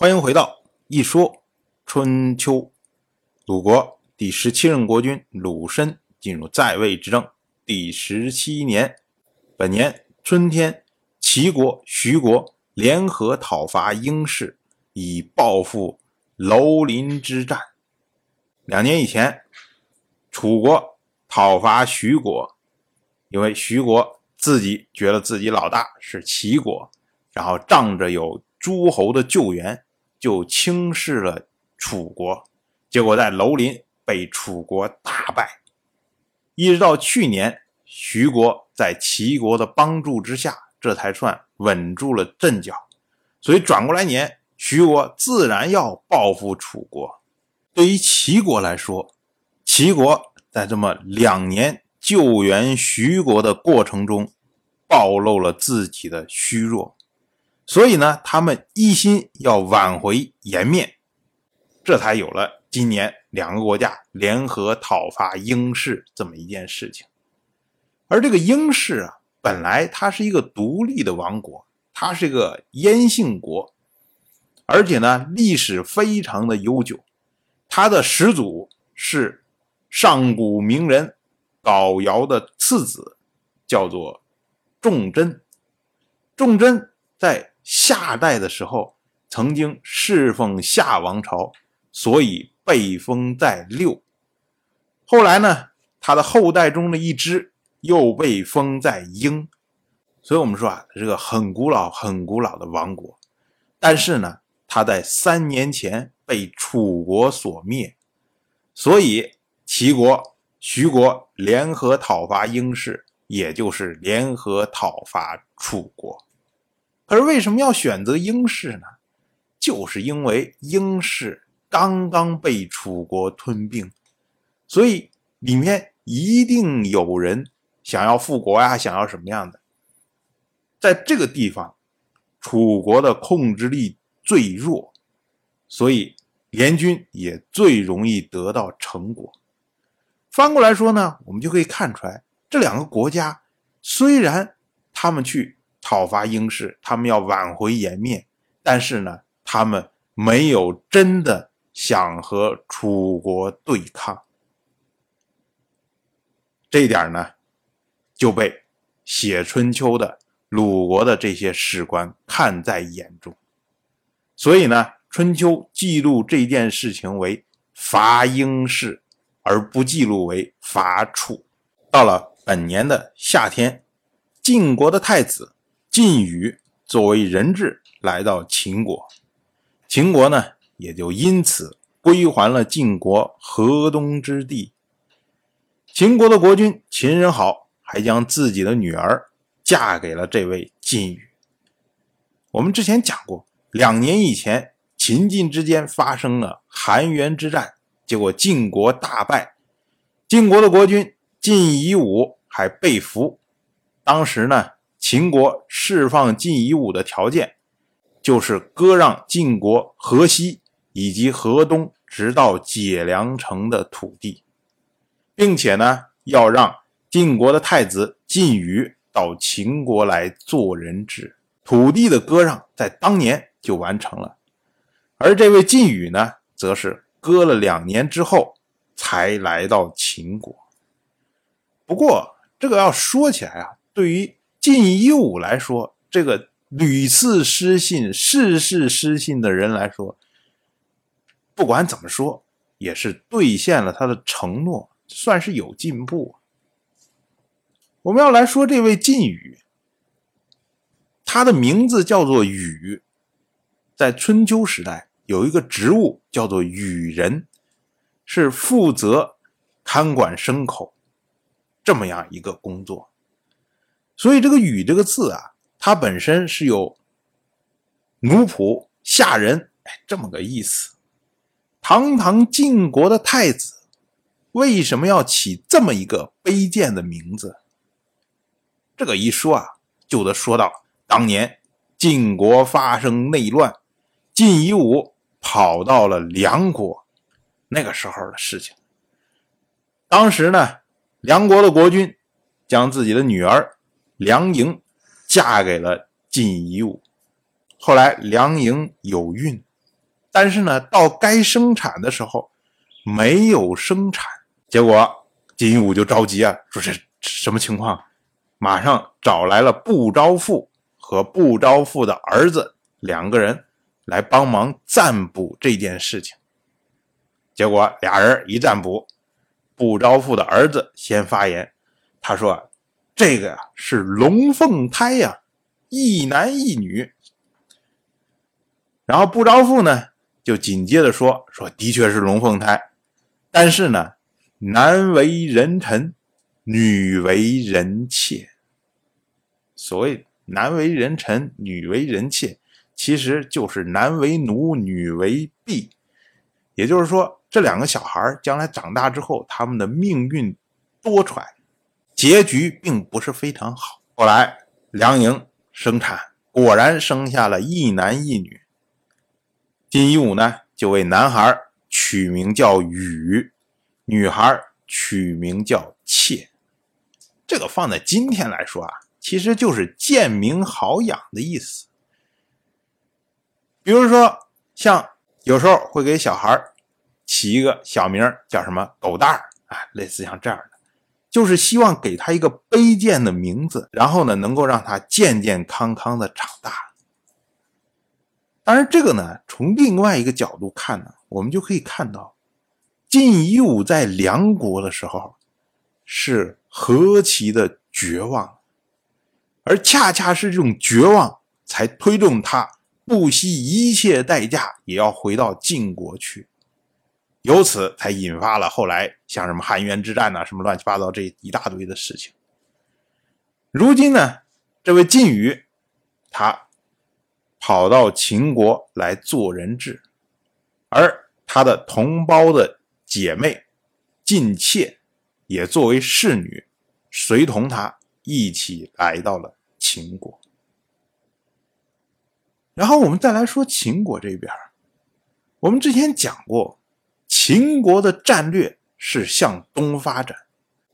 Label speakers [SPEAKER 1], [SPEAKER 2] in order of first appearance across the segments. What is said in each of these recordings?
[SPEAKER 1] 欢迎回到一说春秋。鲁国第十七任国君鲁申进入在位执政第十七年，本年春天，齐国、徐国联合讨伐英氏，以报复楼林之战。两年以前，楚国讨伐徐国，因为徐国自己觉得自己老大是齐国，然后仗着有诸侯的救援。就轻视了楚国，结果在楼林被楚国大败。一直到去年，徐国在齐国的帮助之下，这才算稳住了阵脚。所以转过来年，徐国自然要报复楚国。对于齐国来说，齐国在这么两年救援徐国的过程中，暴露了自己的虚弱。所以呢，他们一心要挽回颜面，这才有了今年两个国家联合讨伐英氏这么一件事情。而这个英氏啊，本来它是一个独立的王国，它是一个燕姓国，而且呢，历史非常的悠久。它的始祖是上古名人镐尧的次子，叫做仲贞。仲贞在夏代的时候，曾经侍奉夏王朝，所以被封在六。后来呢，他的后代中的一支又被封在英。所以我们说啊，是个很古老、很古老的王国。但是呢，他在三年前被楚国所灭，所以齐国、徐国联合讨伐英氏，也就是联合讨伐楚国。而为什么要选择英氏呢？就是因为英氏刚刚被楚国吞并，所以里面一定有人想要复国呀，想要什么样的？在这个地方，楚国的控制力最弱，所以联军也最容易得到成果。翻过来说呢，我们就可以看出来，这两个国家虽然他们去。讨伐英氏，他们要挽回颜面，但是呢，他们没有真的想和楚国对抗。这一点呢，就被写春秋的鲁国的这些史官看在眼中，所以呢，春秋记录这件事情为伐英氏，而不记录为伐楚。到了本年的夏天，晋国的太子。晋语作为人质来到秦国，秦国呢也就因此归还了晋国河东之地。秦国的国君秦人好还将自己的女儿嫁给了这位晋语。我们之前讲过，两年以前秦晋之间发生了韩元之战，结果晋国大败，晋国的国君晋夷吾还被俘。当时呢。秦国释放晋夷吾的条件，就是割让晋国河西以及河东直到解良城的土地，并且呢，要让晋国的太子晋语到秦国来做人质。土地的割让在当年就完成了，而这位晋语呢，则是割了两年之后才来到秦国。不过，这个要说起来啊，对于晋夷吾来说，这个屡次失信、事事失信的人来说，不管怎么说，也是兑现了他的承诺，算是有进步。我们要来说这位晋语，他的名字叫做禹，在春秋时代有一个职务叫做禹人，是负责看管牲口这么样一个工作。所以这个“禹”这个字啊，它本身是有奴仆、下人，哎，这么个意思。堂堂晋国的太子，为什么要起这么一个卑贱的名字？这个一说啊，就得说到当年晋国发生内乱，晋夷吾跑到了梁国那个时候的事情。当时呢，梁国的国君将自己的女儿。梁莹嫁给了晋夷吾，后来梁莹有孕，但是呢，到该生产的时候没有生产，结果金一武就着急啊，说这什么情况？马上找来了不招父和不招父的儿子两个人来帮忙占卜这件事情。结果俩人一占卜，不招父的儿子先发言，他说：“这个呀是龙凤胎呀，一男一女。”然后不招父呢就紧接着说：“说的确是龙凤胎，但是呢，男为人臣，女为人妾。所谓男为人臣，女为人妾，其实就是男为奴，女为婢。也就是说。”这两个小孩将来长大之后，他们的命运多舛，结局并不是非常好。后来梁莹生产，果然生下了一男一女。金一武呢，就为男孩取名叫羽，女孩取名叫妾。这个放在今天来说啊，其实就是贱名好养的意思。比如说，像有时候会给小孩起一个小名叫什么狗蛋儿啊，类似像这样的，就是希望给他一个卑贱的名字，然后呢，能够让他健健康康的长大。当然，这个呢，从另外一个角度看呢，我们就可以看到，晋夷吾在梁国的时候是何其的绝望，而恰恰是这种绝望，才推动他不惜一切代价也要回到晋国去。由此才引发了后来像什么汉渊之战呐，什么乱七八糟这一大堆的事情。如今呢，这位晋宇，他跑到秦国来做人质，而他的同胞的姐妹晋妾也作为侍女，随同他一起来到了秦国。然后我们再来说秦国这边，我们之前讲过。秦国的战略是向东发展，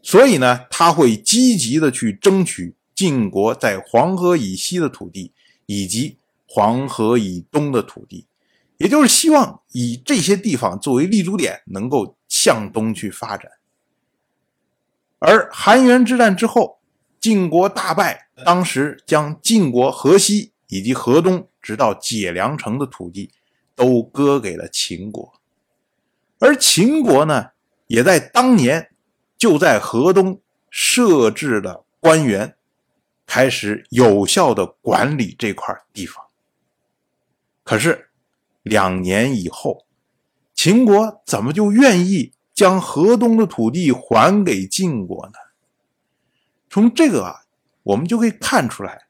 [SPEAKER 1] 所以呢，他会积极的去争取晋国在黄河以西的土地以及黄河以东的土地，也就是希望以这些地方作为立足点，能够向东去发展。而韩元之战之后，晋国大败，当时将晋国河西以及河东直到解良城的土地都割给了秦国。而秦国呢，也在当年就在河东设置了官员，开始有效的管理这块地方。可是两年以后，秦国怎么就愿意将河东的土地还给晋国呢？从这个啊，我们就可以看出来，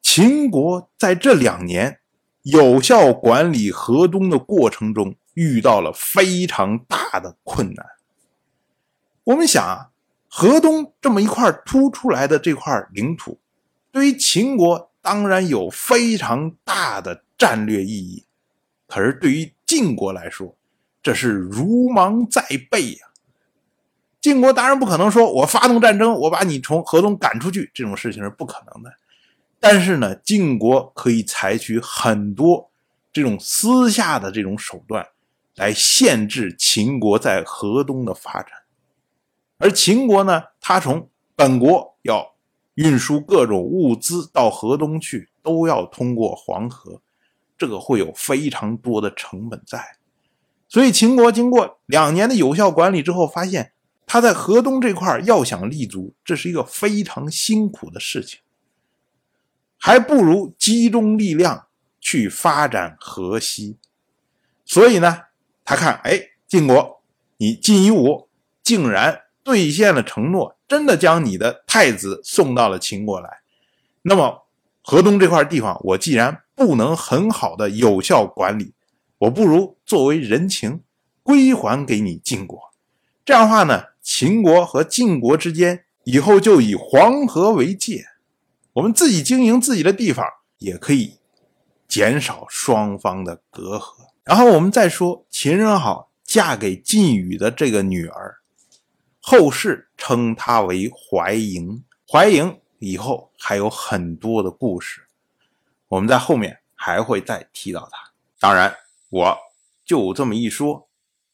[SPEAKER 1] 秦国在这两年有效管理河东的过程中。遇到了非常大的困难。我们想啊，河东这么一块凸出来的这块领土，对于秦国当然有非常大的战略意义。可是对于晋国来说，这是如芒在背呀。晋国当然不可能说我发动战争，我把你从河东赶出去，这种事情是不可能的。但是呢，晋国可以采取很多这种私下的这种手段。来限制秦国在河东的发展，而秦国呢，他从本国要运输各种物资到河东去，都要通过黄河，这个会有非常多的成本在。所以秦国经过两年的有效管理之后，发现他在河东这块要想立足，这是一个非常辛苦的事情，还不如集中力量去发展河西。所以呢。他看，哎，晋国，你晋夷吾竟然兑现了承诺，真的将你的太子送到了秦国来。那么，河东这块地方，我既然不能很好的有效管理，我不如作为人情归还给你晋国。这样的话呢，秦国和晋国之间以后就以黄河为界，我们自己经营自己的地方，也可以减少双方的隔阂。然后我们再说秦人好嫁给晋语的这个女儿，后世称她为怀莹。怀莹以后还有很多的故事，我们在后面还会再提到她。当然，我就这么一说，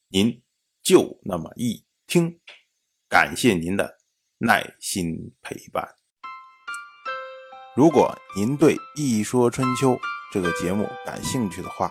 [SPEAKER 1] 您就那么一听。感谢您的耐心陪伴。如果您对《一说春秋》这个节目感兴趣的话，